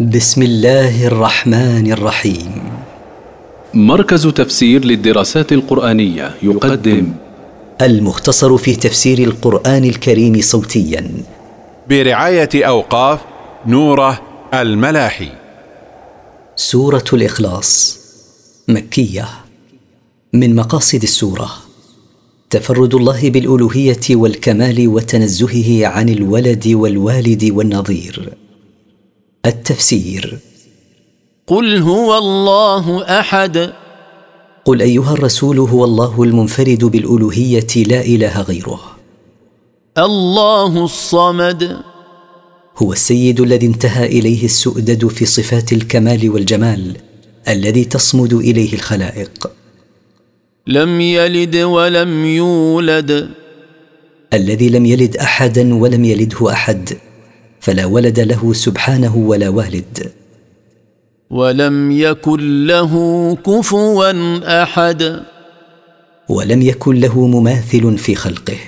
بسم الله الرحمن الرحيم. مركز تفسير للدراسات القرآنية يقدم. المختصر في تفسير القرآن الكريم صوتيا. برعاية أوقاف نوره الملاحي. سورة الإخلاص. مكية. من مقاصد السورة تفرد الله بالألوهية والكمال وتنزهه عن الولد والوالد والنظير. التفسير. قل هو الله أحد. قل أيها الرسول هو الله المنفرد بالألوهية لا إله غيره. الله الصمد. هو السيد الذي انتهى إليه السؤدد في صفات الكمال والجمال الذي تصمد إليه الخلائق. لم يلد ولم يولد. الذي لم يلد أحدا ولم يلده أحد. فلا ولد له سبحانه ولا والد. ولم يكن له كفوا أحد. ولم يكن له مماثل في خلقه.